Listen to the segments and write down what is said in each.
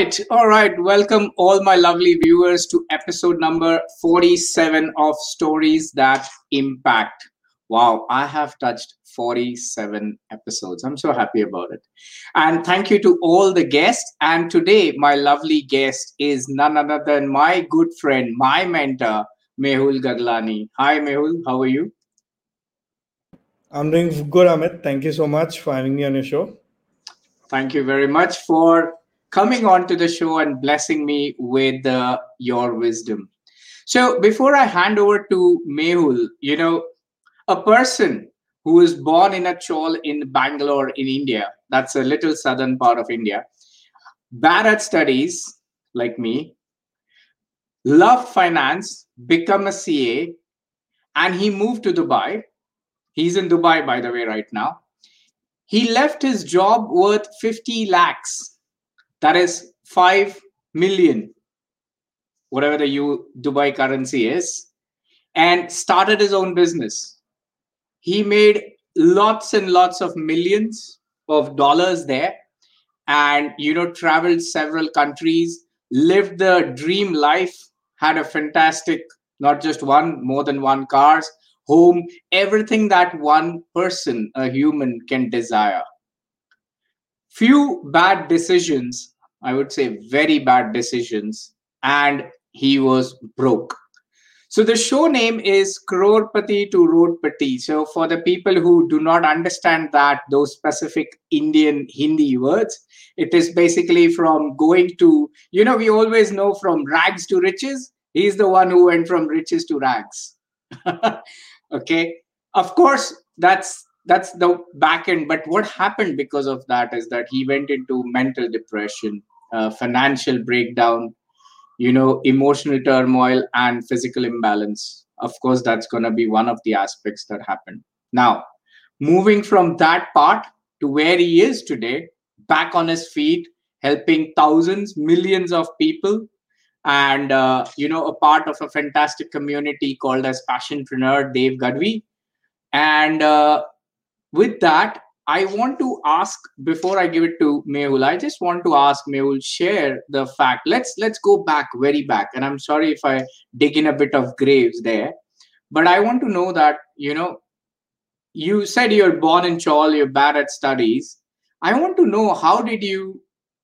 right, all right. Welcome, all my lovely viewers, to episode number 47 of Stories That Impact. Wow, I have touched 47 episodes. I'm so happy about it. And thank you to all the guests. And today, my lovely guest is none other than my good friend, my mentor, Mehul Gaglani. Hi, Mehul. How are you? I'm doing good, Amit. Thank you so much for having me on your show. Thank you very much for coming on to the show and blessing me with uh, your wisdom. So, before I hand over to Mehul, you know, a person who was born in a chawl in Bangalore in India, that's a little southern part of India, bad at studies like me, love finance, become a CA, and he moved to Dubai. He's in Dubai, by the way, right now. He left his job worth 50 lakhs that is 5 million whatever the U, dubai currency is and started his own business. He made lots and lots of millions of dollars there and you know traveled several countries lived the dream life had a fantastic not just one more than one cars home everything that one person a human can desire. Few bad decisions, I would say very bad decisions, and he was broke. So the show name is Crorepati to Roadpati. So for the people who do not understand that those specific Indian Hindi words, it is basically from going to, you know, we always know from rags to riches. He's the one who went from riches to rags. okay. Of course, that's that's the back end but what happened because of that is that he went into mental depression uh, financial breakdown you know emotional turmoil and physical imbalance. Of course that's going to be one of the aspects that happened now moving from that part to where he is today back on his feet helping thousands millions of people and uh, you know a part of a fantastic community called as passionpreneur dave gadvi. And uh, with that, I want to ask before I give it to Mehul. I just want to ask Mehul share the fact. Let's let's go back very back, and I'm sorry if I dig in a bit of graves there, but I want to know that you know you said you're born in Chawl, you're bad at studies. I want to know how did you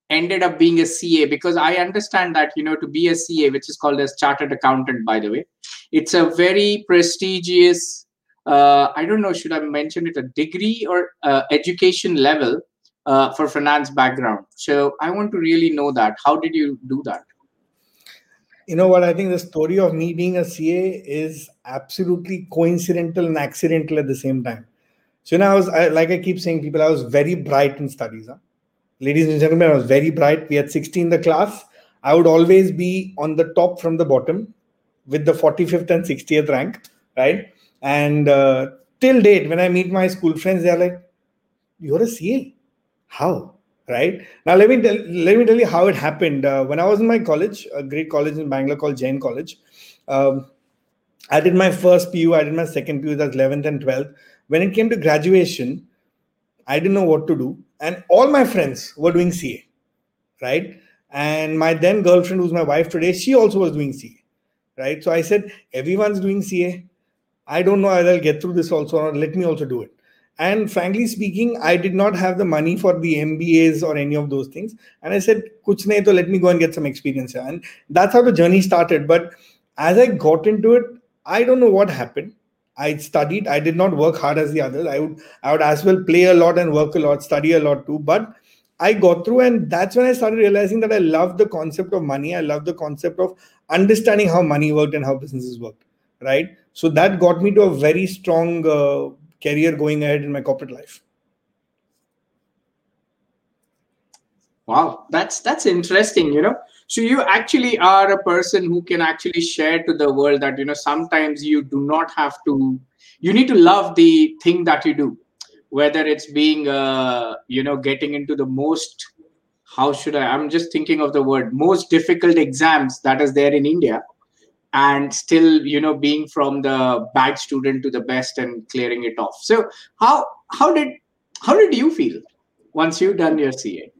ended up being a CA because I understand that you know to be a CA, which is called as chartered accountant, by the way, it's a very prestigious uh, I don't know, should I mention it a degree or uh, education level uh, for finance background? So I want to really know that. How did you do that? You know what? I think the story of me being a CA is absolutely coincidental and accidental at the same time. So, you know, I was, I, like I keep saying, people, I was very bright in studies. Huh? Ladies and gentlemen, I was very bright. We had 60 in the class. I would always be on the top from the bottom with the 45th and 60th rank, right? And uh, till date, when I meet my school friends, they're like, "You're a CA? How?" Right now, let me tell, let me tell you how it happened. Uh, when I was in my college, a great college in Bangalore called Jain College, um, I did my first PU, I did my second PU, that's 11th and 12th. When it came to graduation, I didn't know what to do, and all my friends were doing CA, right? And my then girlfriend, who's my wife today, she also was doing CA, right? So I said, everyone's doing CA I don't know I'll get through this also or let me also do it. And frankly speaking, I did not have the money for the MBAs or any of those things. And I said, Kuch nahi to let me go and get some experience. And that's how the journey started. But as I got into it, I don't know what happened. I studied. I did not work hard as the others. I would I would as well play a lot and work a lot, study a lot too. But I got through, and that's when I started realizing that I love the concept of money. I love the concept of understanding how money worked and how businesses worked. Right? So that got me to a very strong uh, career going ahead in my corporate life. Wow that's that's interesting you know. So you actually are a person who can actually share to the world that you know sometimes you do not have to you need to love the thing that you do whether it's being uh, you know getting into the most how should i i'm just thinking of the word most difficult exams that is there in india and still you know being from the bad student to the best and clearing it off so how how did how did you feel once you've done your ca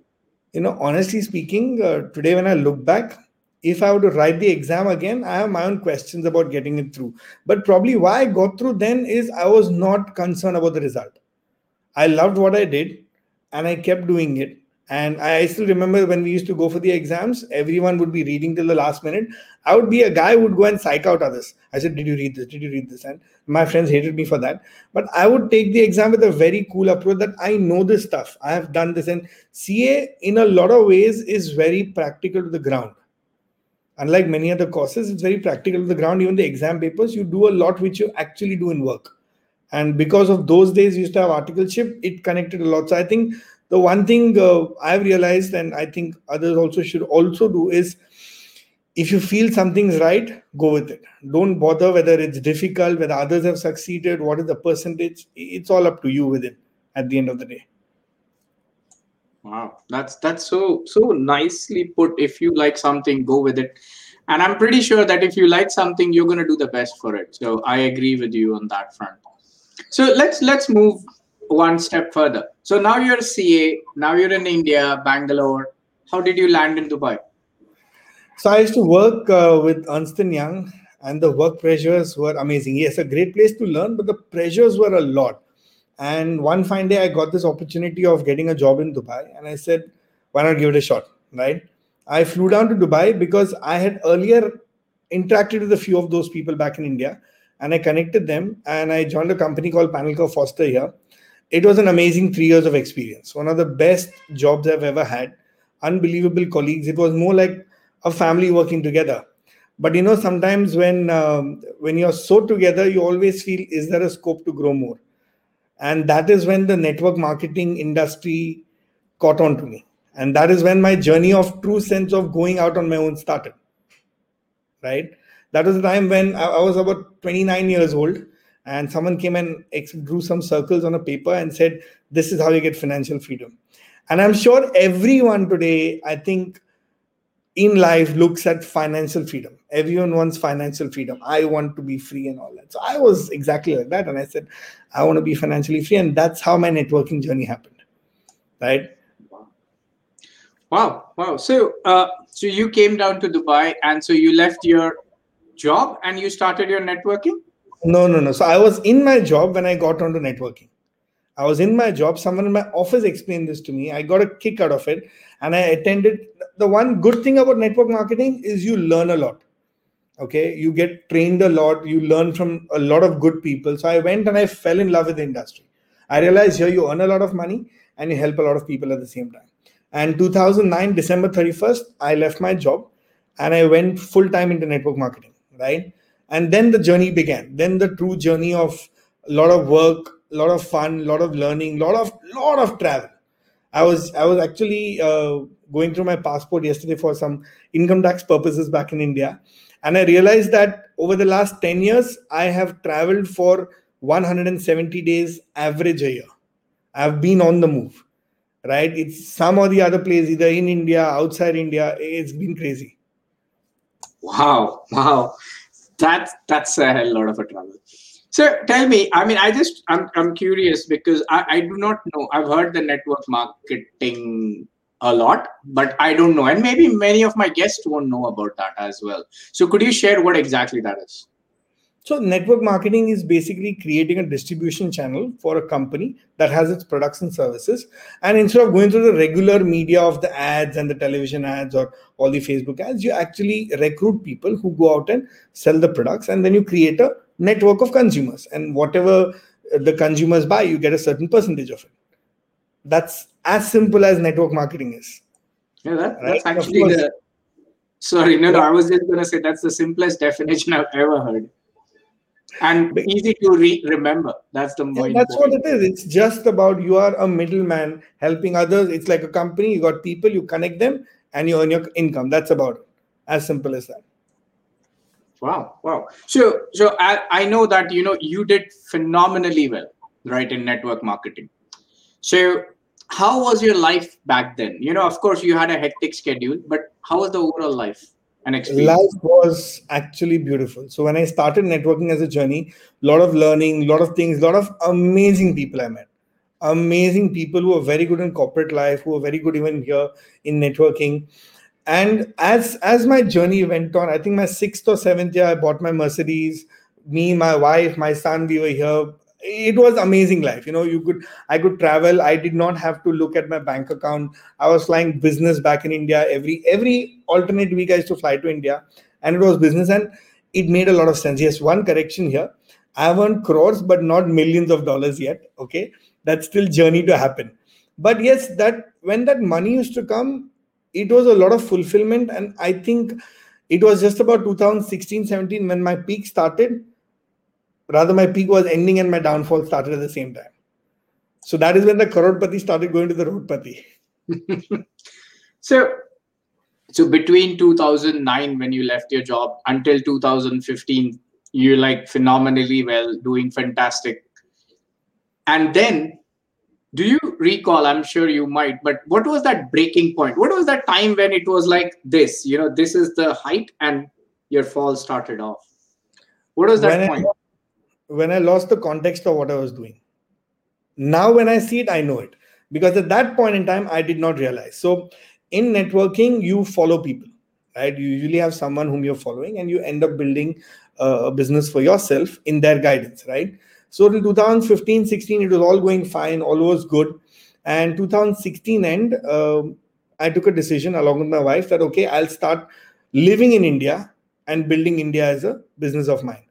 you know, honestly speaking, uh, today when I look back, if I were to write the exam again, I have my own questions about getting it through. But probably why I got through then is I was not concerned about the result. I loved what I did and I kept doing it. And I still remember when we used to go for the exams, everyone would be reading till the last minute. I would be a guy who would go and psych out others. I said, Did you read this? Did you read this? And my friends hated me for that. But I would take the exam with a very cool approach that I know this stuff. I have done this. And CA, in a lot of ways, is very practical to the ground. Unlike many other courses, it's very practical to the ground. Even the exam papers, you do a lot which you actually do in work. And because of those days, you used to have articleship, it connected a lot. So I think the one thing uh, I've realized, and I think others also should also do, is if you feel something's right, go with it. Don't bother whether it's difficult, whether others have succeeded, what is the percentage. It's all up to you with it at the end of the day. Wow, that's that's so so nicely put. If you like something, go with it. And I'm pretty sure that if you like something, you're going to do the best for it. So I agree with you on that front. So let's let's move one step further. So now you're a CA, now you're in India, Bangalore. How did you land in Dubai? So I used to work uh, with Ernst Young, and the work pressures were amazing. Yes, a great place to learn, but the pressures were a lot. And one fine day, I got this opportunity of getting a job in Dubai, and I said, "Why not give it a shot?" Right? I flew down to Dubai because I had earlier interacted with a few of those people back in India, and I connected them, and I joined a company called Panelker Foster here it was an amazing three years of experience. One of the best jobs I've ever had. Unbelievable colleagues. It was more like a family working together. But you know, sometimes when um, when you're so together, you always feel, is there a scope to grow more? And that is when the network marketing industry caught on to me. And that is when my journey of true sense of going out on my own started. Right? That was the time when I was about 29 years old and someone came and drew some circles on a paper and said this is how you get financial freedom. And i'm sure everyone today i think in life looks at financial freedom. Everyone wants financial freedom. I want to be free and all that. So i was exactly like that. And i said i want to be financially free. And that's how my networking journey happened. Right? Wow. Wow. So uh, so you came down to dubai and so you left your job and you started your networking no, no, no. So I was in my job when I got onto networking. I was in my job. Someone in my office explained this to me. I got a kick out of it. And I attended. The one good thing about network marketing is you learn a lot. Okay. You get trained a lot. You learn from a lot of good people. So I went and I fell in love with the industry. I realized here you earn a lot of money and you help a lot of people at the same time. And 2009, December 31st, I left my job and I went full time into network marketing. Right and then the journey began. Then the true journey of a lot of work a lot of fun a lot of learning a lot of lot of travel. I was i was actually uh, going through my passport yesterday for some income tax purposes back in india. And i realized that over the last 10 years i have traveled for 170 days average a year. I've been on the move right? It's some or the other place either in india outside india it's been crazy. Wow wow that's that's a hell lot of a trouble. So tell me, I mean, I just I'm I'm curious because I, I do not know. I've heard the network marketing a lot, but I don't know, and maybe many of my guests won't know about that as well. So could you share what exactly that is? So, network marketing is basically creating a distribution channel for a company that has its products and services. And instead of going through the regular media of the ads and the television ads or all the Facebook ads, you actually recruit people who go out and sell the products. And then you create a network of consumers. And whatever the consumers buy, you get a certain percentage of it. That's as simple as network marketing is. Yeah, that, that's right? actually the. Sorry, no, no, I was just going to say that's the simplest definition I've ever heard and easy to re- remember. That's the yeah, that's what it is. It's just about you are a middleman helping others. It's like a company. You got people you connect them and you earn your income. That's about it. As simple as that. Wow wow. So so I, I know that you know you did phenomenally well right in network marketing. So how was your life back then? You know of course you had a hectic schedule but how was the overall life life was actually beautiful so when i started networking as a journey a lot of learning a lot of things a lot of amazing people i met amazing people who are very good in corporate life, who are very good even here in networking. And as as my journey went on, I think my sixth or seventh year, I bought my Mercedes. Me, my wife, my son, we were here. It was amazing life. You know, you could I could travel. I did not have to look at my bank account. I was flying business back in India every every alternate week. I used to fly to India, and it was business, and it made a lot of sense. Yes, one correction here. I've earned crores, but not millions of dollars yet. Okay, that's still journey to happen. But yes, that when that money used to come, it was a lot of fulfillment, and I think it was just about 2016, 17 when my peak started. Rather, my peak was ending and my downfall started at the same time. So that is when the crorepati started going to the roadpati. so so between 2009 when you left your job until 2015 you're like phenomenally well doing fantastic and then do you recall i'm sure you might but what was that breaking point what was that time when it was like this you know this is the height and your fall started off what was that when point when i lost the context of what i was doing. Now when i see it i know it. Because at that point in time i did not realize. So in networking you follow people right? You usually have someone whom you're following and you end up building a business for yourself in their guidance right? So till 2015 16 it was all going fine all was good. And 2016 end um, i took a decision along with my wife that okay i'll start living in india and building india as a business of mine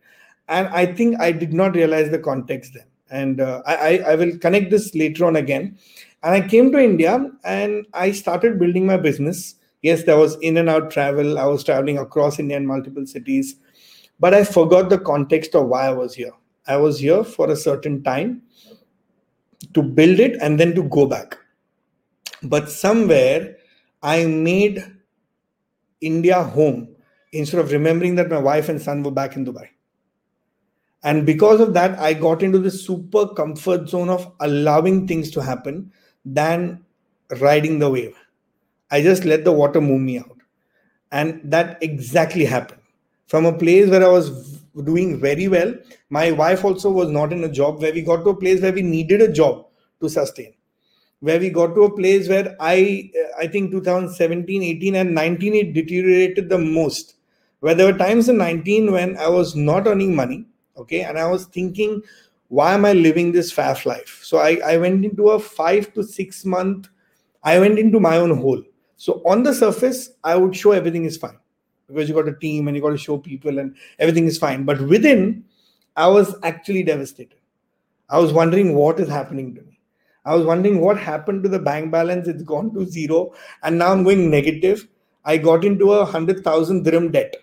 and i think i did not realize the context then. And uh, I, I will connect this later on again. And i came to india and i started building my business. Yes there was in and out travel. I was traveling across india in multiple cities. But i forgot the context of why i was here. I was here for a certain time to build it and then to go back. But somewhere i made india home instead of remembering that my wife and son were back in dubai and because of that i got into this super comfort zone of allowing things to happen than riding the wave. I just let the water move me out. And that exactly happened. From a place where i was doing very well my wife also was not in a job where we got to a place where we needed a job to sustain. Where we got to a place where i uh, i think 2017 18 and 19 it deteriorated the most. Where there were times in 19 when i was not earning money okay and i was thinking why am i living this fast life? So i, I went into a five to six month i went into my own hole. So on the surface i would show everything is fine because you got a team and you got to show people and everything is fine. But within i was actually devastated. I was wondering what is happening to me. I was wondering what happened to the bank balance. It's gone to zero and now i'm going negative. I got into a 100000 dirham debt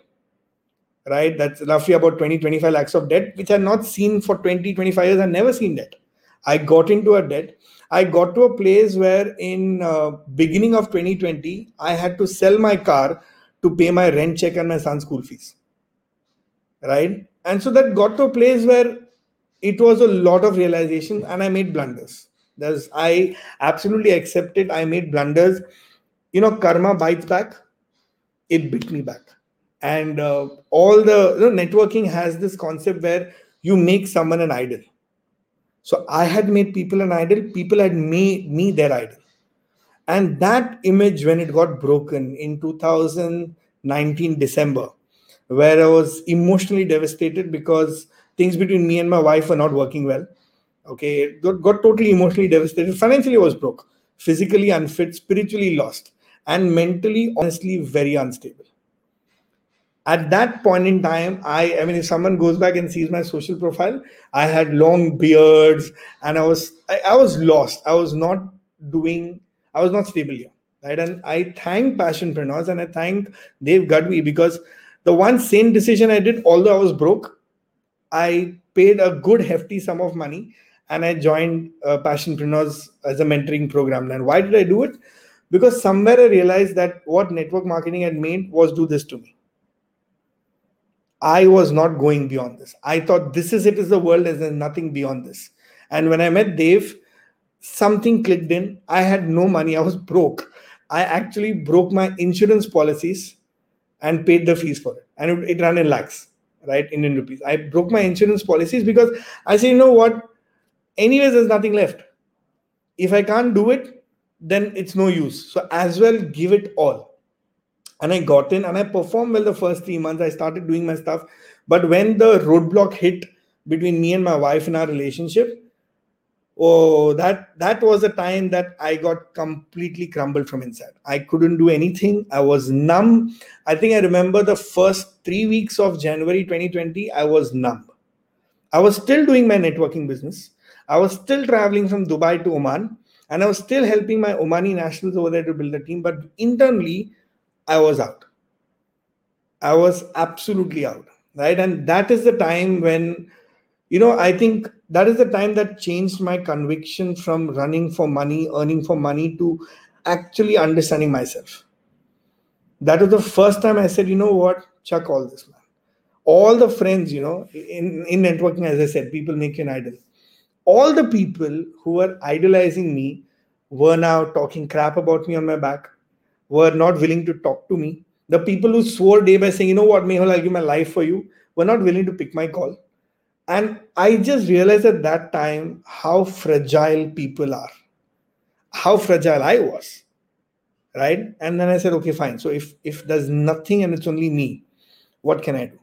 right? That's roughly about 20, 25 lakhs of debt, which I've not seen for 20, 25 years. I've never seen debt. I got into a debt. I got to a place where in uh, beginning of 2020, I had to sell my car to pay my rent check and my son's school fees. Right? And so that got to a place where it was a lot of realization and I made blunders. There's I absolutely accepted. I made blunders. You know, karma bites back. It bit me back and uh, all the you know, networking has this concept where you make someone an idol. So i had made people an idol people had made me their idol. And that image when it got broken in 2019 december where i was emotionally devastated because things between me and my wife were not working well okay got, got totally emotionally devastated. Financially I was broke. Physically unfit spiritually lost and mentally honestly very unstable at that point in time i i mean if someone goes back and sees my social profile i had long beards and i was i, I was lost. I was not doing i was not stable here right? And i thank passionpreneurs and i thank dave gadvi because the one sane decision i did although i was broke i paid a good hefty sum of money and i joined uh, passionpreneurs as a mentoring program. And why did i do it? Because somewhere i realized that what network marketing had made was do this to me I was not going beyond this. I thought this is it is the world, there's nothing beyond this. And when I met Dave, something clicked in. I had no money, I was broke. I actually broke my insurance policies and paid the fees for it. And it, it ran in lakhs, right? Indian rupees. I broke my insurance policies because I said, you know what? Anyways, there's nothing left. if I can't do it, then it's no use. So as well, give it all. And I got in and I performed well the first three months. I started doing my stuff. But when the roadblock hit between me and my wife in our relationship, oh that that was a time that i got completely crumbled from inside. I couldn't do anything. I was numb. I think i remember the first 3 weeks of january 2020 i was numb. I was still doing my networking business. I was still traveling from dubai to oman. And i was still helping my omani nationals over there to build a team. But internally i was out. I was absolutely out right? And that is the time when you know i think that is the time that changed my conviction from running for money earning for money to actually understanding myself. That was the first time i said you know what? Chuck all this man. All the friends you know in, in networking as i said people make you an idol. All the people who were idolizing me were now talking crap about me on my back were not willing to talk to me. The people who swore day by saying you know what mehul i'll give my life for you were not willing to pick my call. And i just realized at that time how fragile people are. How fragile i was right? And then i said okay fine. So if if there's nothing and it's only me what can i do?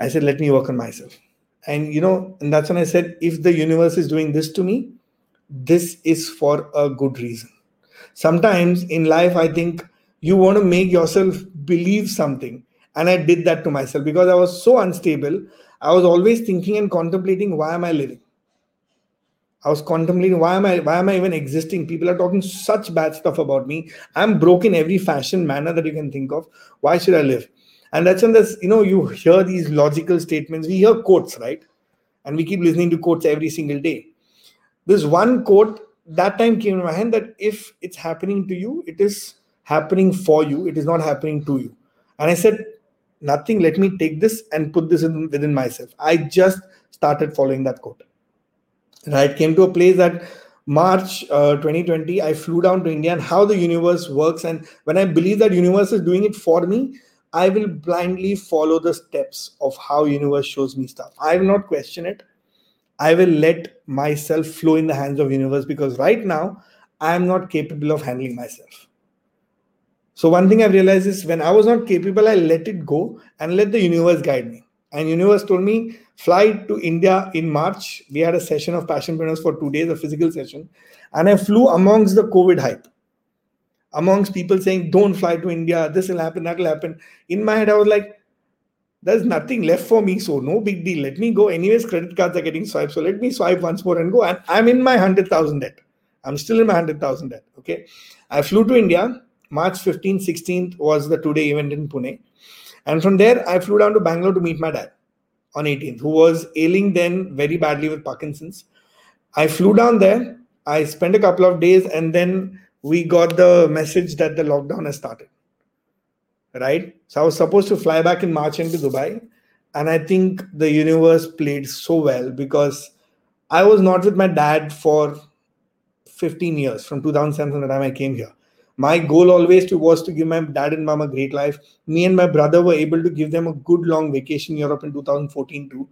I said let me work on myself. And you know and that's when i said if the universe is doing this to me this is for a good reason sometimes in life i think you want to make yourself believe something and i did that to myself because i was so unstable I was always thinking and contemplating why am I living? I was contemplating why am I why am I even existing? People are talking such bad stuff about me. I'm broke in every fashion manner that you can think of. Why should I live? And that's when this, you know, you hear these logical statements. We hear quotes, right? And we keep listening to quotes every single day. This one quote that time came to my hand that if it's happening to you, it is happening for you. It is not happening to you. And I said, nothing let me take this and put this in, within myself. I just started following that quote. Right? Came to a place that march uh, 2020 i flew down to india and how the universe works. And when i believe that universe is doing it for me i will blindly follow the steps of how universe shows me stuff. I will not question it i will let myself flow in the hands of universe because right now i am not capable of handling myself so one thing I've realized is when I was not capable, I let it go and let the universe guide me. And universe told me fly to India in March. We had a session of passion passionpreneurs for two days, a physical session, and I flew amongst the COVID hype, amongst people saying don't fly to India, this will happen, that will happen. In my head, I was like, there's nothing left for me, so no big deal. Let me go. Anyways, credit cards are getting swiped, so let me swipe once more and go. And I'm in my hundred thousand debt. I'm still in my hundred thousand debt. Okay, I flew to India March 15th, 16th was the two-day event in Pune. And from there, I flew down to Bangalore to meet my dad on 18th, who was ailing then very badly with Parkinson's. I flew down there. I spent a couple of days, and then we got the message that the lockdown has started. Right? So I was supposed to fly back in March into Dubai. And I think the universe played so well because I was not with my dad for 15 years from 2007 the time I came here my goal always was to give my dad and mom a great life me and my brother were able to give them a good long vacation in europe in 2014 too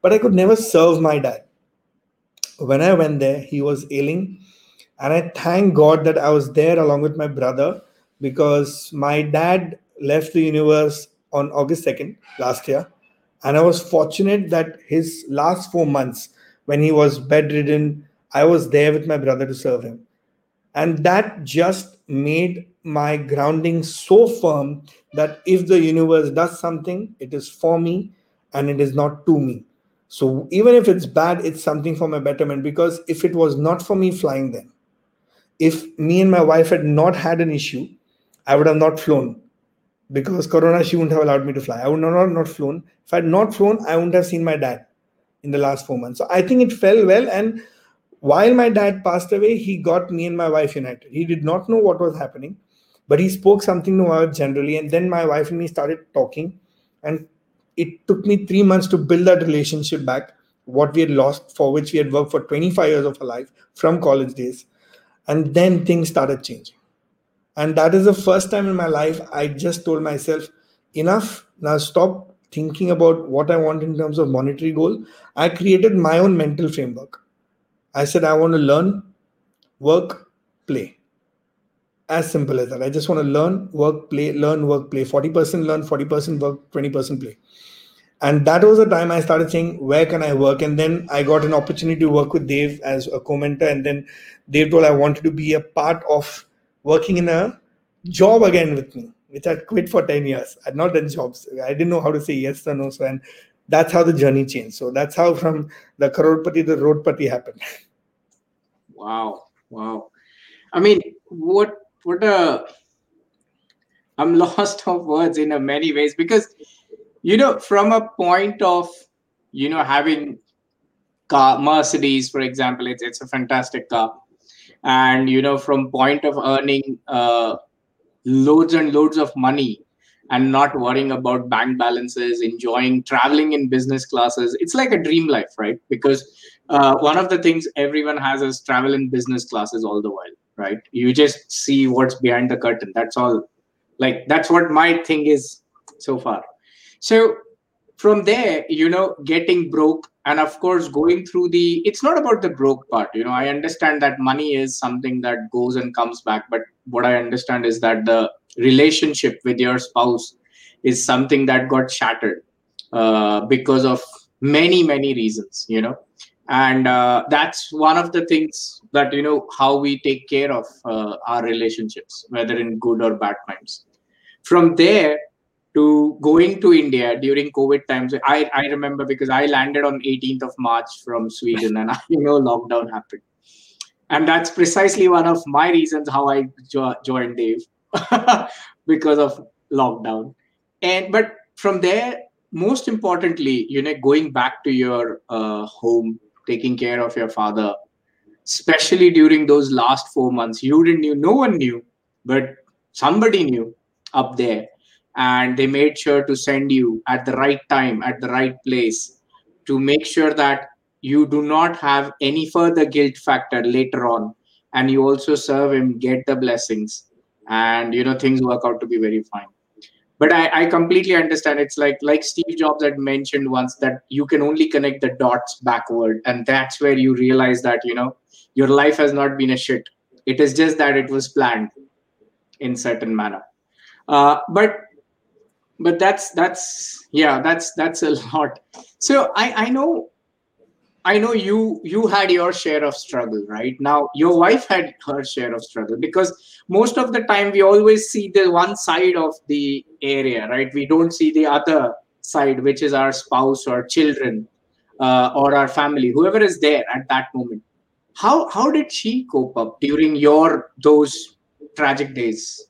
but i could never serve my dad when i went there he was ailing and i thank god that i was there along with my brother because my dad left the universe on august 2nd last year. And i was fortunate that his last 4 months when he was bedridden i was there with my brother to serve him. And that just made my grounding so firm that if the universe does something it is for me and it is not to me. So even if it's bad it's something for my betterment because if it was not for me flying then if me and my wife had not had an issue i would have not flown because corona she wouldn't have allowed me to fly i would not have not flown if i had not flown i wouldn't have seen my dad in the last four months so i think it fell well and while my dad passed away, he got me and my wife united. He did not know what was happening, but he spoke something to wife generally. And then my wife and me started talking. And it took me three months to build that relationship back, what we had lost, for which we had worked for 25 years of our life from college days. And then things started changing. And that is the first time in my life I just told myself, enough, now stop thinking about what I want in terms of monetary goal. I created my own mental framework I said, I want to learn work, play. As simple as that. I just want to learn, work, play, learn, work, play. 40% learn, 40% work, 20% play. And that was the time I started saying, where can I work? And then I got an opportunity to work with Dave as a co-mentor. And then Dave told I wanted to be a part of working in a job again with me, which I'd quit for 10 years. I'd not done jobs. I didn't know how to say yes or no. So and that's how the journey changed. So that's how from the Crorepati to Roadpati happened. Wow. Wow. I mean, what what a I'm lost of words in a many ways because you know, from a point of you know having car Mercedes, for example, it's it's a fantastic car. And you know, from point of earning uh loads and loads of money and not worrying about bank balances, enjoying traveling in business classes. It's like a dream life, right? Because uh, one of the things everyone has is travel in business classes all the while, right? You just see what's behind the curtain. That's all. Like that's what my thing is so far. So from there, you know, getting broke and of course going through the it's not about the broke part you know i understand that money is something that goes and comes back but what i understand is that the relationship with your spouse is something that got shattered uh, because of many many reasons you know? And uh, that's one of the things that you know how we take care of uh, our relationships whether in good or bad times. From there to going to India during COVID times. I, I remember because I landed on 18th of March from Sweden and I you know lockdown happened. And that's precisely one of my reasons how I jo- joined Dave because of lockdown. And but from there, most importantly, you know, going back to your uh, home, taking care of your father, especially during those last four months, you didn't knew, no one knew, but somebody knew up there and they made sure to send you at the right time at the right place to make sure that you do not have any further guilt factor later on. And you also serve him get the blessings and you know things work out to be very fine. But I, I completely understand. It's like like steve jobs had mentioned once that you can only connect the dots backward and that's where you realize that you know your life has not been a shit. It is just that it was planned in certain manner. Uh, but but that's that's yeah that's that's a lot. So i i know i know you you had your share of struggle right? Now your wife had her share of struggle because most of the time we always see the one side of the area right? We don't see the other side which is our spouse or children uh, or our family whoever is there at that moment. How how did she cope up during your those tragic days?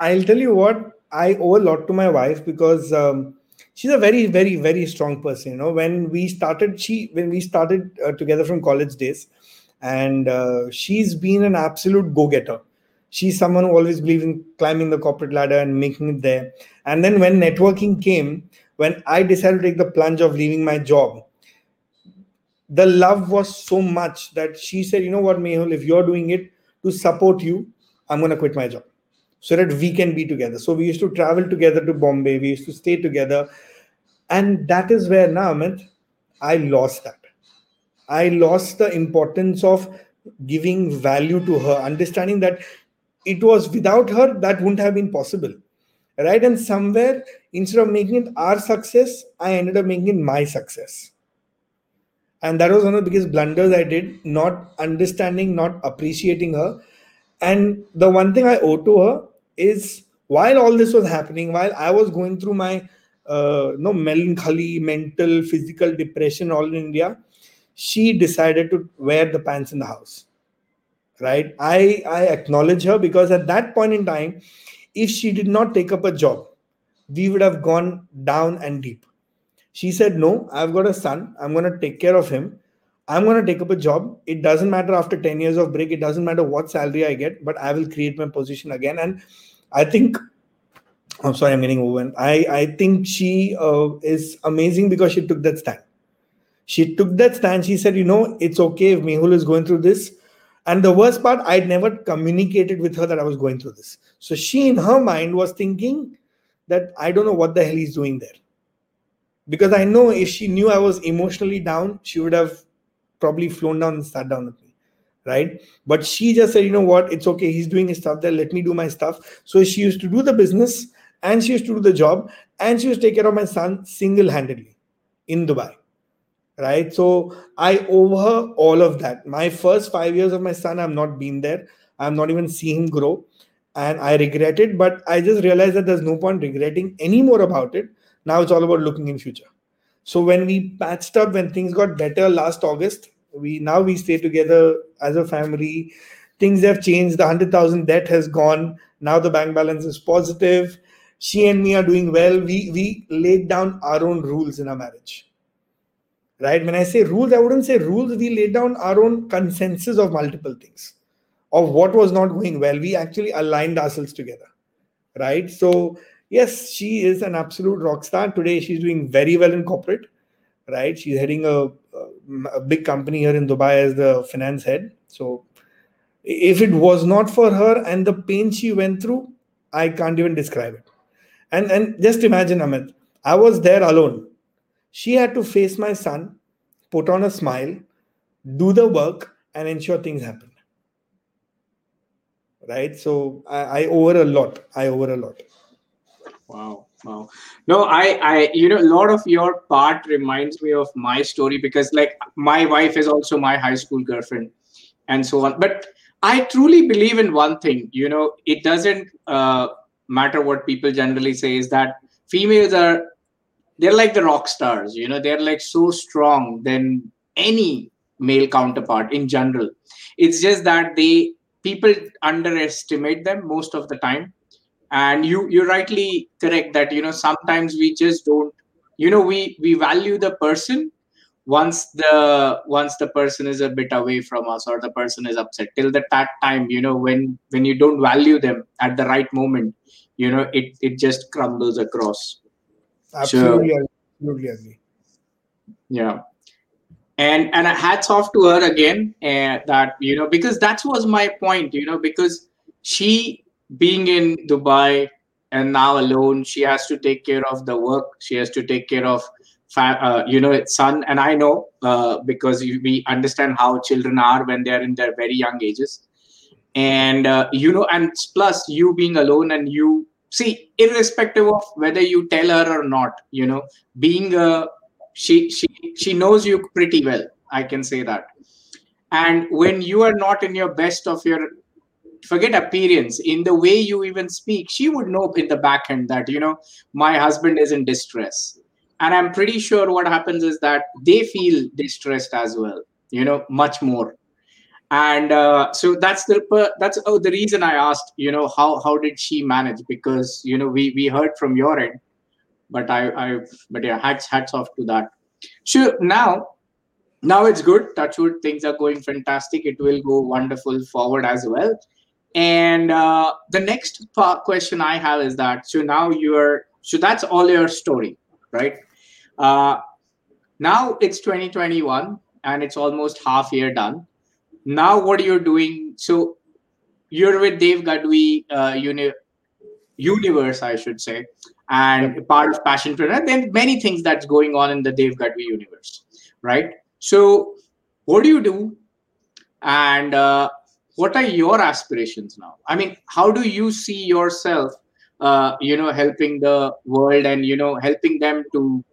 I'll tell you what I owe a lot to my wife because um, she's a very, very, very strong person. You know, when we started, she when we started uh, together from college days, and uh, she's been an absolute go-getter. She's someone who always believes in climbing the corporate ladder and making it there. And then when networking came, when I decided to take the plunge of leaving my job, the love was so much that she said, "You know what, Mehul, if you're doing it to support you, I'm going to quit my job." So that we can be together. So we used to travel together to Bombay. We used to stay together. And that is where now, Amit, I lost that. I lost the importance of giving value to her, understanding that it was without her that wouldn't have been possible. Right. And somewhere, instead of making it our success, I ended up making it my success. And that was one of the biggest blunders I did, not understanding, not appreciating her. And the one thing I owe to her is while all this was happening, while I was going through my uh, no melancholy, mental, physical depression all in India, she decided to wear the pants in the house. Right? I I acknowledge her because at that point in time, if she did not take up a job, we would have gone down and deep. She said, No, I've got a son. I'm going to take care of him. I'm going to take up a job. It doesn't matter after 10 years of break. It doesn't matter what salary I get, but I will create my position again. And I think, I'm sorry, I'm getting overwhelmed. I, I think she uh, is amazing because she took that stand. She took that stand. She said, you know, it's okay if Mehul is going through this. And the worst part, I'd never communicated with her that I was going through this. So she, in her mind, was thinking that I don't know what the hell he's doing there. Because I know if she knew I was emotionally down, she would have probably flown down and sat down with me. right? But she just said, you know what, it's okay. He's doing his stuff there. Let me do my stuff. So she used to do the business and she used to do the job and she used to take care of my son single handedly in Dubai. Right. So I owe her all of that. My first five years of my son, I've not been there. I'm not even seeing him grow. And I regret it, but I just realized that there's no point regretting any more about it. Now it's all about looking in future. So when we patched up, when things got better last August, we now we stay together as a family. Things have changed. The 100000 debt has gone. Now the bank balance is positive. She and me are doing well. We we laid down our own rules in our marriage. Right? When i say rules i wouldn't say rules. We laid down our own consensus of multiple things of what was not going well. We actually aligned ourselves together. Right? So yes she is an absolute rock star today she's doing very well in corporate right she's heading a a big company here in Dubai as the finance head. So if it was not for her and the pain she went through, I can't even describe it. And and just imagine, Amit, I was there alone. She had to face my son, put on a smile, do the work, and ensure things happen. Right? So I, I owe her a lot. I owe her a lot. Wow. Wow. No, I, I, you know, a lot of your part reminds me of my story because, like, my wife is also my high school girlfriend, and so on. But I truly believe in one thing. You know, it doesn't uh, matter what people generally say. Is that females are they're like the rock stars. You know, they're like so strong than any male counterpart in general. It's just that they people underestimate them most of the time and you you're rightly correct that you know sometimes we just don't you know we we value the person once the once the person is a bit away from us or the person is upset. Till the that time you know when when you don't value them at the right moment you know it it just crumbles across. Absolutely so, absolutely agree. Yeah. And and hats off to her again uh, that you know because that was my point you know because she being in Dubai and now alone, she has to take care of the work. She has to take care of, uh, you know, son. And I know uh, because we understand how children are when they're in their very young ages. And, uh, you know, and plus you being alone and you see, irrespective of whether you tell her or not, you know, being a, she, she, she knows you pretty well. I can say that. And when you are not in your best of your forget appearance. In the way you even speak she would know in the back end that you know my husband is in distress. And i'm pretty sure what happens is that they feel distressed as well you know much more. And uh, so that's the that's oh, the reason i asked you know how how did she manage? Because you know we we heard from your end but i i but yeah hats hats off to that. So now now it's good. Touchwood things are going fantastic. It will go wonderful forward as well and uh, the next question I have is that so now you're so that's all your story, right? Uh, now it's 2021 and it's almost half year done. Now what are you doing? So you're with Dave Gadvi uh, uni- universe, I should say, and part of Passion Passionpreneur. Then many things that's going on in the Dave Gadvi universe, right? So what do you do? And uh, what are your aspirations now? I mean how do you see yourself uh, you know helping the world and you know helping them to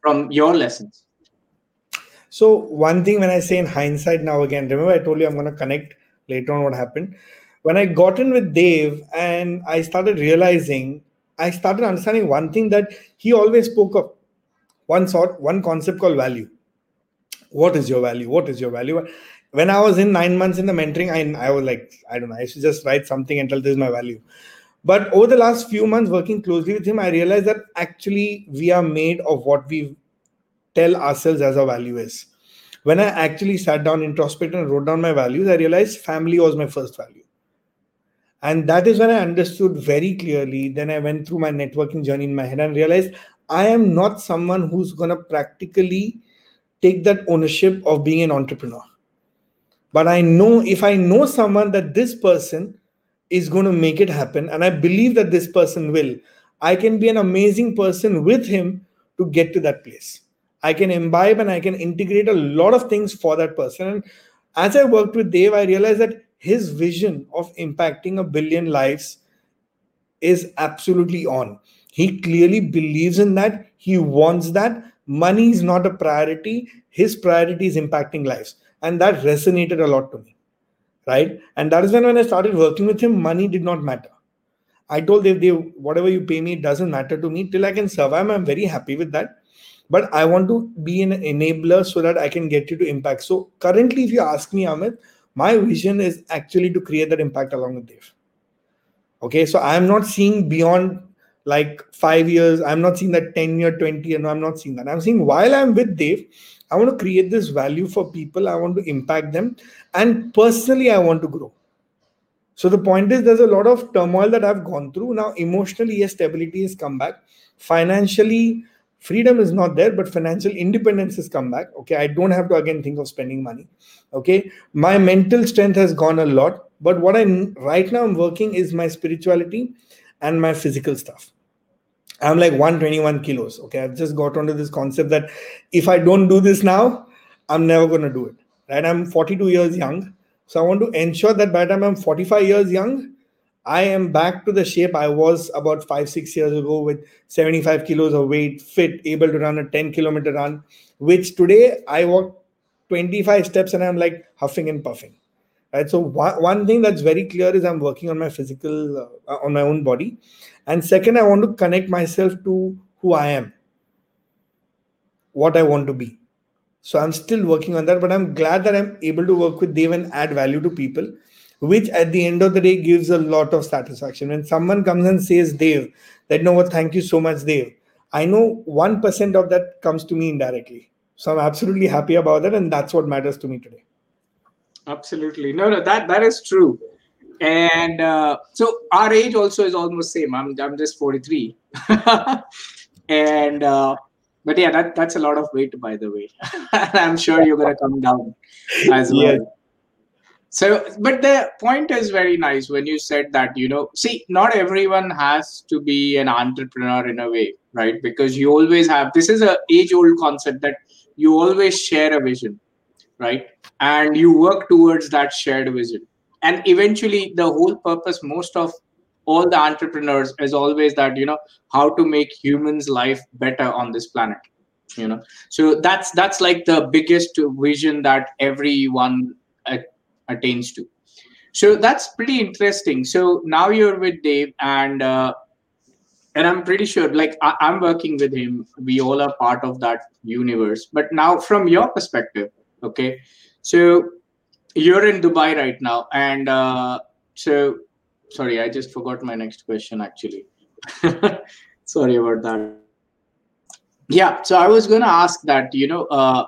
from your lessons? So one thing when i say in hindsight now again remember i told you i'm going to connect later on what happened. When i got in with dave and i started realizing i started understanding one thing that he always spoke of one sort one concept called value. What is your value? What is your value when I was in nine months in the mentoring, I, I was like, I don't know, I should just write something and tell this is my value. But over the last few months working closely with him, I realized that actually we are made of what we tell ourselves as our value is. When I actually sat down, introspected, and wrote down my values, I realized family was my first value. And that is when I understood very clearly. Then I went through my networking journey in my head and realized I am not someone who's going to practically take that ownership of being an entrepreneur but i know if i know someone that this person is going to make it happen and i believe that this person will i can be an amazing person with him to get to that place i can imbibe and i can integrate a lot of things for that person and as I worked with Dave, I realized that his vision of impacting a billion lives is absolutely on. He clearly believes in that. He wants that. Money is not a priority. His priority is impacting lives. And that resonated a lot to me. Right. And that is when, when I started working with him, money did not matter. I told Dave, Dave, whatever you pay me, doesn't matter to me. Till I can survive, I'm very happy with that. But I want to be an enabler so that I can get you to impact. So currently, if you ask me, Amit, my vision is actually to create that impact along with Dave. Okay, so I'm not seeing beyond like five years. I'm not seeing that 10 year, 20 year. No, I'm not seeing that. I'm seeing while I'm with Dave, I want to create this value for people. I want to impact them. And personally, I want to grow. So the point is, there's a lot of turmoil that I've gone through. Now, emotionally, yes, stability has come back. Financially, freedom is not there, but financial independence has come back. Okay, I don't have to again think of spending money. Okay, my mental strength has gone a lot. But what I'm right now I'm working is my spirituality and my physical stuff. I'm like 121 kilos. Okay, I've just got onto this concept that if I don't do this now, I'm never going to do it. Right? I'm 42 years young. So I want to ensure that by the time I'm 45 years young, I am back to the shape I was about five, six years ago with 75 kilos of weight, fit, able to run a 10 kilometer run, which today I walk 25 steps and I'm like huffing and puffing right so one, one thing that's very clear is i'm working on my physical uh, on my own body and second i want to connect myself to who i am what i want to be. So i'm still working on that but i'm glad that i'm able to work with dave and add value to people which at the end of the day gives a lot of satisfaction. When someone comes and says dave that no what thank you so much dave i know 1% of that comes to me indirectly. So i'm absolutely happy about that and that's what matters to me today. Absolutely. No no that that is true and uh, so our age also is almost same. I'm, I'm just 43 and uh, but yeah that, that's a lot of weight by the way. I'm sure you're to come down as well. Yeah. so but the point is very nice when you said that you know see not everyone has to be an entrepreneur in a way right? Because you always have this is a age old concept that you always share a vision right? And you work towards that shared vision and eventually the whole purpose most of all the entrepreneurs is always that you know how to make humans life better on this planet you know. So that's that's like the biggest vision that everyone attains to. So that's pretty interesting. So now you're with dave and uh, and i'm pretty sure like I- i'm working with him. We all are part of that universe. But now from your perspective okay so you're in dubai right now and uh, so sorry i just forgot my next question actually. Sorry about that. Yeah so i was going to ask that you know uh,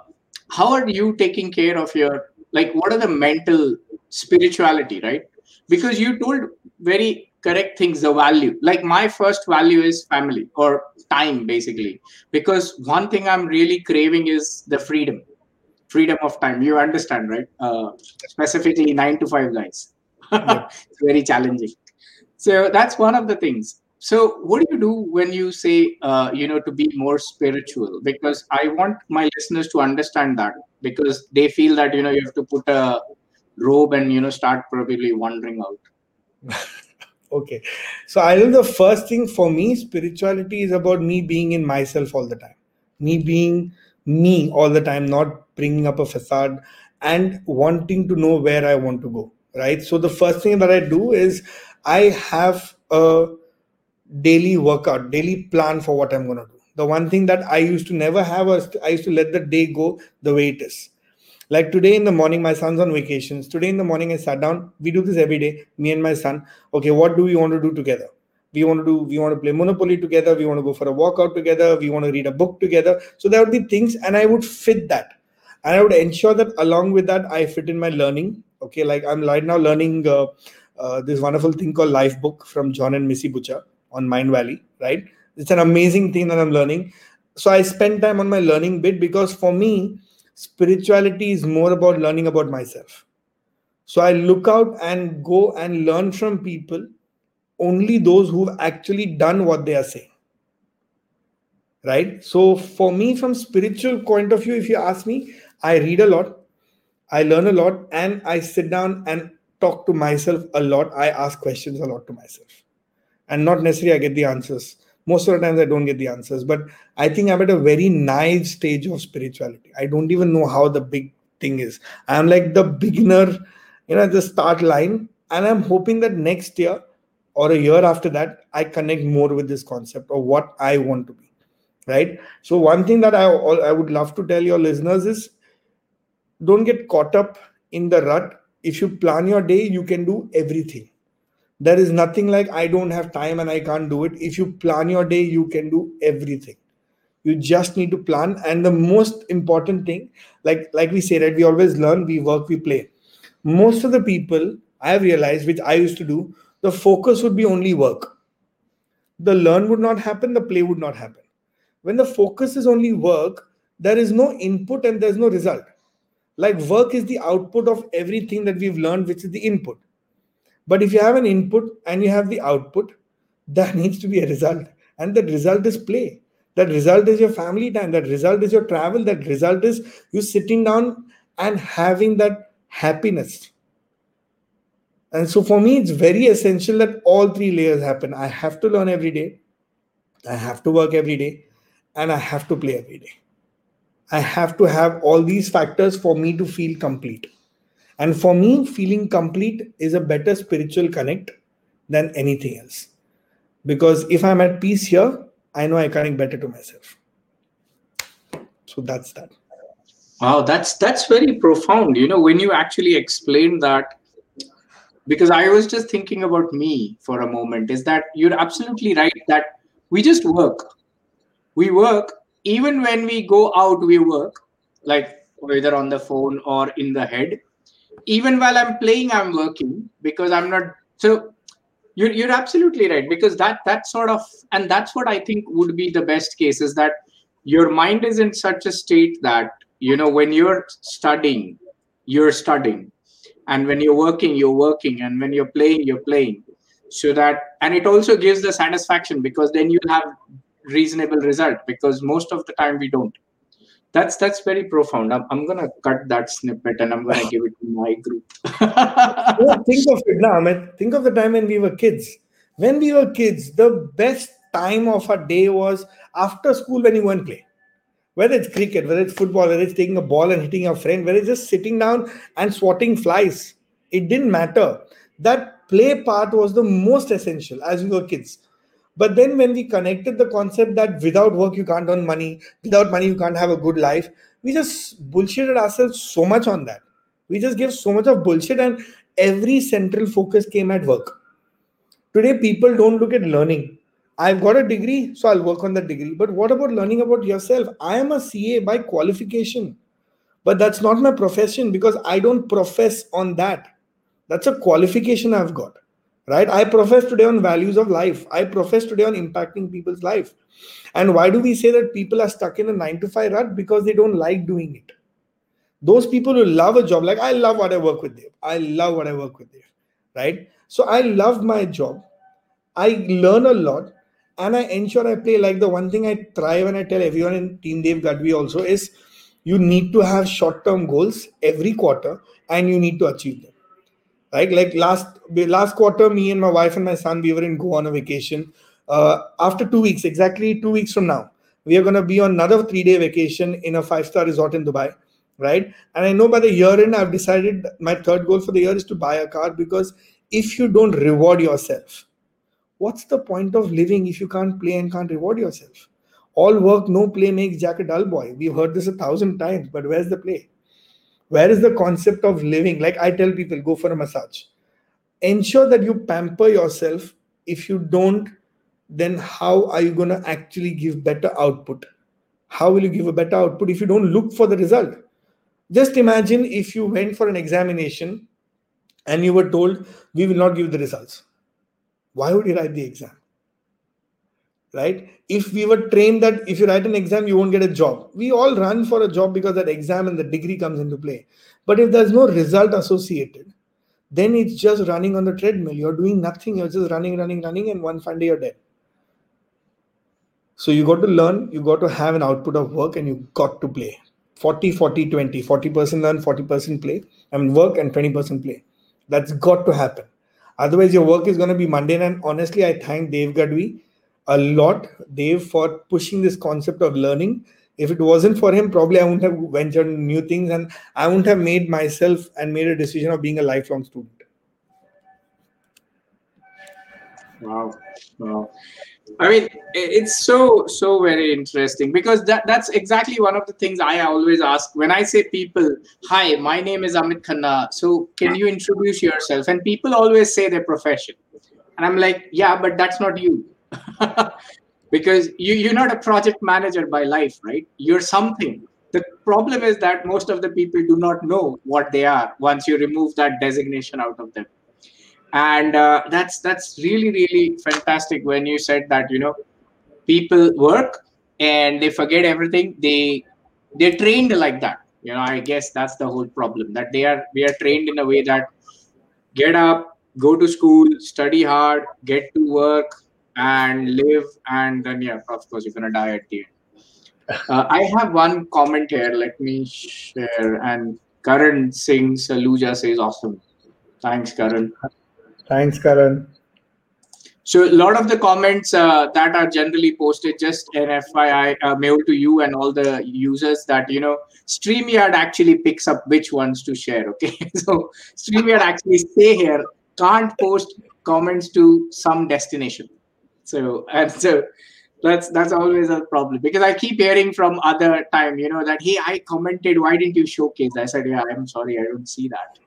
how are you taking care of your like what are the mental spirituality right? Because you told very correct things the value. Like my first value is family or time basically. Because one thing i'm really craving is the freedom freedom of time. You understand right? Uh, specifically 9 to 5 guys. It's very challenging. So that's one of the things. So what do you do when you say uh, you know to be more spiritual? Because i want my listeners to understand that. Because they feel that you know you have to put a robe and you know start probably wandering out. Okay. So i know the first thing for me spirituality is about me being in myself all the time. Me being me all the time, not bringing up a facade and wanting to know where I want to go. Right. So the first thing that I do is I have a daily workout, daily plan for what I'm going to do. The one thing that I used to never have was I used to let the day go the way it is. Like today in the morning, my son's on vacations. Today in the morning, I sat down. We do this every day, me and my son. Okay, what do we want to do together? We want to do we want to play monopoly together we want to go for a walkout together we want to read a book together. So there would be things and i would fit that. And i would ensure that along with that i fit in my learning. Okay like i'm right now learning uh, uh, this wonderful thing called Lifebook from Jon and missy butcher on Mindvalley right? It's an amazing thing that i'm learning. So i spend time on my learning bit because for me spirituality is more about learning about myself. So i look out and go and learn from people only those who've actually done what they are saying right so for me from spiritual point of view if you ask me i read a lot I learn a lot and I sit down and talk to myself a lot. I ask questions a lot to myself. And not necessarily I get the answers. Most of the times I don't get the answers. But I think I'm at a very naive stage of spirituality. I don't even know how the big thing is. I'm like the beginner, you know, the start line. And I'm hoping that next year or a year after that, I connect more with this concept of what I want to be. Right. So, one thing that I, I would love to tell your listeners is don't get caught up in the rut. If you plan your day, you can do everything. There is nothing like I don't have time and I can't do it. If you plan your day, you can do everything. You just need to plan. And the most important thing, like like we say, that we always learn, we work, we play. Most of the people I have realized, which I used to do, the focus would be only work. The learn would not happen, the play would not happen. When the focus is only work, there is no input and there's no result. Like work is the output of everything that we've learned which is the input. But if you have an input and you have the output there needs to be a result. And that result is play. That result is your family time. That result is your travel. That result is you sitting down and having that happiness and so for me it's very essential that all three layers happen i have to learn every day i have to work every day and i have to play every day I have to have all these factors for me to feel complete. And for me, feeling complete is a better spiritual connect than anything else. Because if I'm at peace here, I know I connect better to myself. So that's that. Wow, that's that's very profound. You know, when you actually explain that, because I was just thinking about me for a moment, is that you're absolutely right that we just work. We work. Even when we go out we work like whether on the phone or in the head. Even while i'm playing i'm working because i'm not so you're, you're absolutely right because that that sort of and that's what i think would be the best case is that your mind is in such a state that you know when you're studying you're studying and when you're working you're working. And when you're playing you're playing. So that and it also gives the satisfaction because then you have reasonable result because most of the time we don't. That's that's very profound. I'm, I'm gonna cut that snippet and i'm gonna give it to my group. Think of it now man think of the time when we were kids. When we were kids the best time of our day was after school when you went play whether it's cricket whether it's football whether it's taking a ball and hitting a friend whether it's just sitting down and swatting flies it didn't matter that play part was the most essential as we were kids but then when we connected the concept that without work you can't earn money, without money you can't have a good life, we just bullshitted ourselves so much on that. We just gave so much of bullshit and every central focus came at work. Today people don't look at learning. I've got a degree, so I'll work on that degree. But what about learning about yourself? I am a CA by qualification, but that's not my profession because I don't profess on that. That's a qualification I've got right? I profess today on values of life. I profess today on impacting people's life. And why do we say that people are stuck in a 9 to 5 rut? Because they don't like doing it. Those people who love a job like i love what i work with them. I love what i work with them right? So i love my job. I learn a lot and i ensure i play like the one thing i thrive when i tell everyone in team dave gadvi also is you need to have short term goals every quarter and you need to achieve them. Right? Like last last quarter me and my wife and my son we were in Goa on a vacation. Uh, after two weeks exactly two weeks from now we are going to be on another three day vacation in a five star resort in dubai. Right? And i know by the year end i've decided my third goal for the year is to buy a car because if you don't reward yourself what's the point of living if you can't play and can't reward yourself? All work no play makes jack a dull boy. We've heard this a thousand times but where's the play? Where is the concept of living? Like i tell people go for a massage. Ensure that you pamper yourself. If you don't then how are you going to actually give better output? How will you give a better output if you don't look for the result? Just imagine if you went for an examination and you were told we will not give the results why would you write the exam? Right? If we were trained that if you write an exam you won't get a job. We all run for a job because that exam and the degree comes into play. But if there's no result associated then it's just running on the treadmill. You're doing nothing. You're just running running running and one fine day you're dead. So you got to learn you got to have an output of work and you got to play. 40 40 20 40% learn 40% play. I mean work and 20% play. That's got to happen otherwise your work is going to be mundane. And honestly i thank dave gadvi a lot. Dave for pushing this concept of learning. If it wasn't for him probably i wouldn't have ventured new things and i wouldn't have made myself and made a decision of being a lifelong student. Wow. Wow I mean, it's so so very interesting because that that's exactly one of the things I always ask when I say people, "Hi, my name is Amit Khanna. So can you introduce yourself?" And people always say their profession, and I'm like, "Yeah, but that's not you." because you, you're not a project manager by life, right? You're something. The problem is that most of the people do not know what they are once you remove that designation out of them and uh, that's that's really really fantastic when you said that you know people work and they forget everything. They they're trained like that. You know i guess that's the whole problem that they are we are trained in a way that get up go to school study hard get to work and live and then yeah of course you're gonna die at the end. Uh, i have one comment here. Let me share. And karan singh saluja says awesome. Thanks karan Thanks, Karan. So a lot of the comments uh, that are generally posted, just an FYI, uh, mail to you and all the users that you know, Streamyard actually picks up which ones to share. Okay, so Streamyard actually stay here, can't post comments to some destination. So and so that's that's always a problem because I keep hearing from other time, you know, that hey, I commented, why didn't you showcase? I said, yeah, I'm sorry, I don't see that.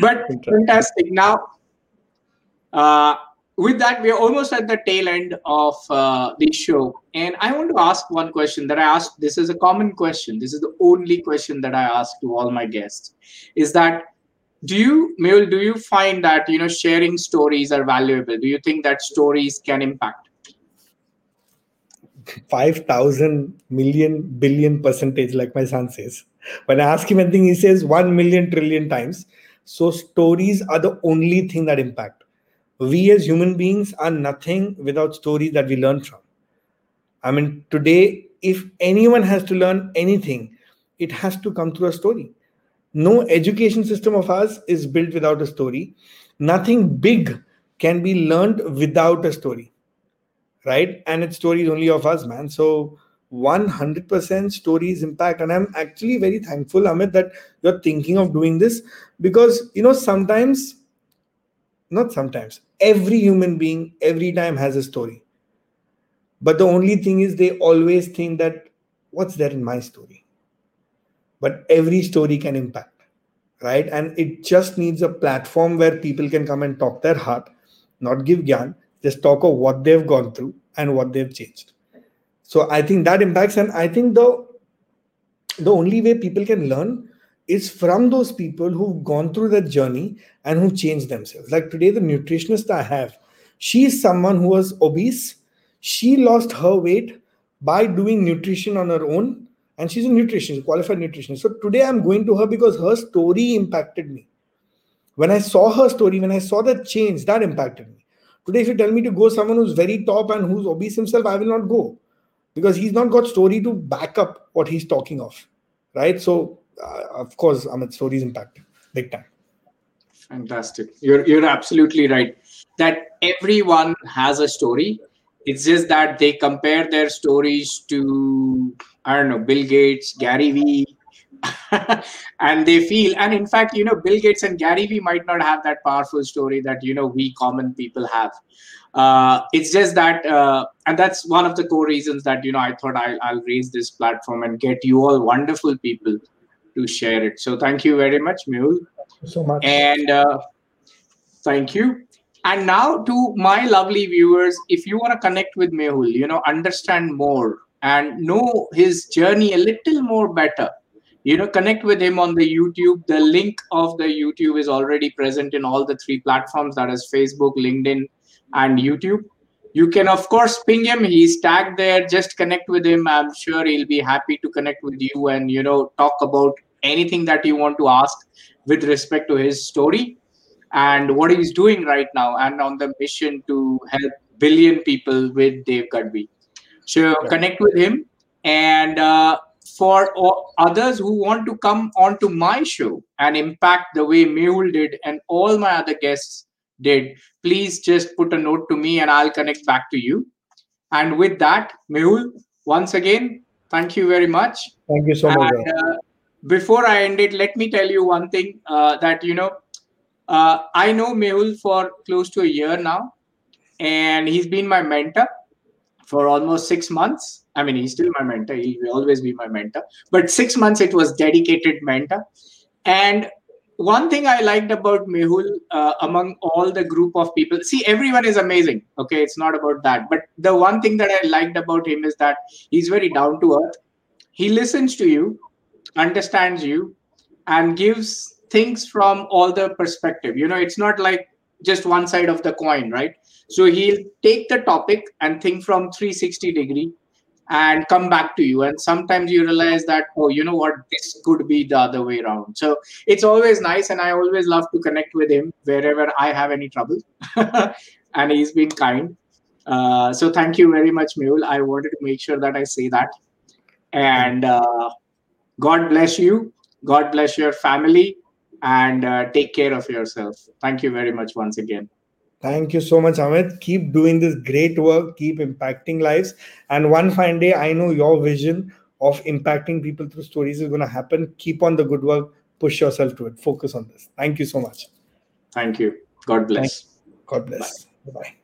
But fantastic. Now uh, with that, we are almost at the tail end of uh, the show. And I want to ask one question that I asked. This is a common question. This is the only question that I ask to all my guests is that do you, Mehul, do you find that, you know, sharing stories are valuable? Do you think that stories can impact? 5,000 million billion percentage, like my son says. When I ask him anything, he says 1 million trillion times. So stories are the only thing that impact we as human beings are nothing without stories that we learn from. I mean, today, if anyone has to learn anything, it has to come through a story. No education system of ours is built without a story. Nothing big can be learned without a story, right? And it's stories only of us, man. So 100% stories impact. And I'm actually very thankful, Amit, that you're thinking of doing this because, you know, sometimes not sometimes every human being every time has a story. But the only thing is they always think that what's there in my story? But every story can impact right? And it just needs a platform where people can come and talk their heart not give gyan just talk of what they've gone through and what they've changed. So i think that impacts and i think the the only way people can learn is from those people who've gone through that journey and who changed themselves. Like today, the nutritionist I have, she is someone who was obese. She lost her weight by doing nutrition on her own, and she's a nutritionist, qualified nutritionist. So today I'm going to her because her story impacted me. When I saw her story, when I saw that change, that impacted me. Today, if you tell me to go someone who's very top and who's obese himself, I will not go because he's not got story to back up what he's talking of. Right. So of course, Amit, stories impact big time. Fantastic. You're you're absolutely right. That everyone has a story. It's just that they compare their stories to I don't know Bill Gates, Gary Vee, and they feel. And in fact, you know, Bill Gates and Gary Vee might not have that powerful story that you know we common people have. Uh, it's just that, uh, and that's one of the core reasons that you know I thought I'll, I'll raise this platform and get you all wonderful people to share it. So thank you very much, Mehul. so much. And uh, thank you. And now to my lovely viewers, if you want to connect with Mehul, you know, understand more and know his journey a little more better, you know, connect with him on the YouTube. The link of the YouTube is already present in all the three platforms that is Facebook, LinkedIn, and YouTube. You can, of course, ping him. He's tagged there. Just connect with him. I'm sure he'll be happy to connect with you and, you know, talk about anything that you want to ask with respect to his story and what he's doing right now and on the mission to help billion people with Dave Gadvi. So connect with him. And uh, for others who want to come onto my show and impact the way Mehul did and all my other guests did, please just put a note to me and I'll connect back to you. And with that, Mehul, once again, thank you very much. Thank you so much. Uh, before I end it, let me tell you one thing uh, that, you know, uh, I know Mehul for close to a year now, and he's been my mentor for almost six months. I mean, he's still my mentor. He'll always be my mentor. But six months, it was dedicated mentor. And one thing I liked about Mehul uh, among all the group of people, see, everyone is amazing. Okay, it's not about that. But the one thing that I liked about him is that he's very down to earth. He listens to you, understands you, and gives things from all the perspective. You know, it's not like just one side of the coin, right? So he'll take the topic and think from 360 degree and come back to you. And sometimes you realize that oh you know what? This could be the other way around. So it's always nice and i always love to connect with him wherever i have any trouble. And he's been kind. Uh, so thank you very much mehul. I wanted to make sure that i say that. And uh, god bless you. God bless your family. And uh, take care of yourself. Thank you very much once again Thank you so much, Amit. Keep doing this great work, keep impacting lives. And one fine day, I know your vision of impacting people through stories is going to happen. Keep on the good work, push yourself to it, focus on this. Thank you so much. Thank you. God bless. God bless. Bye bye.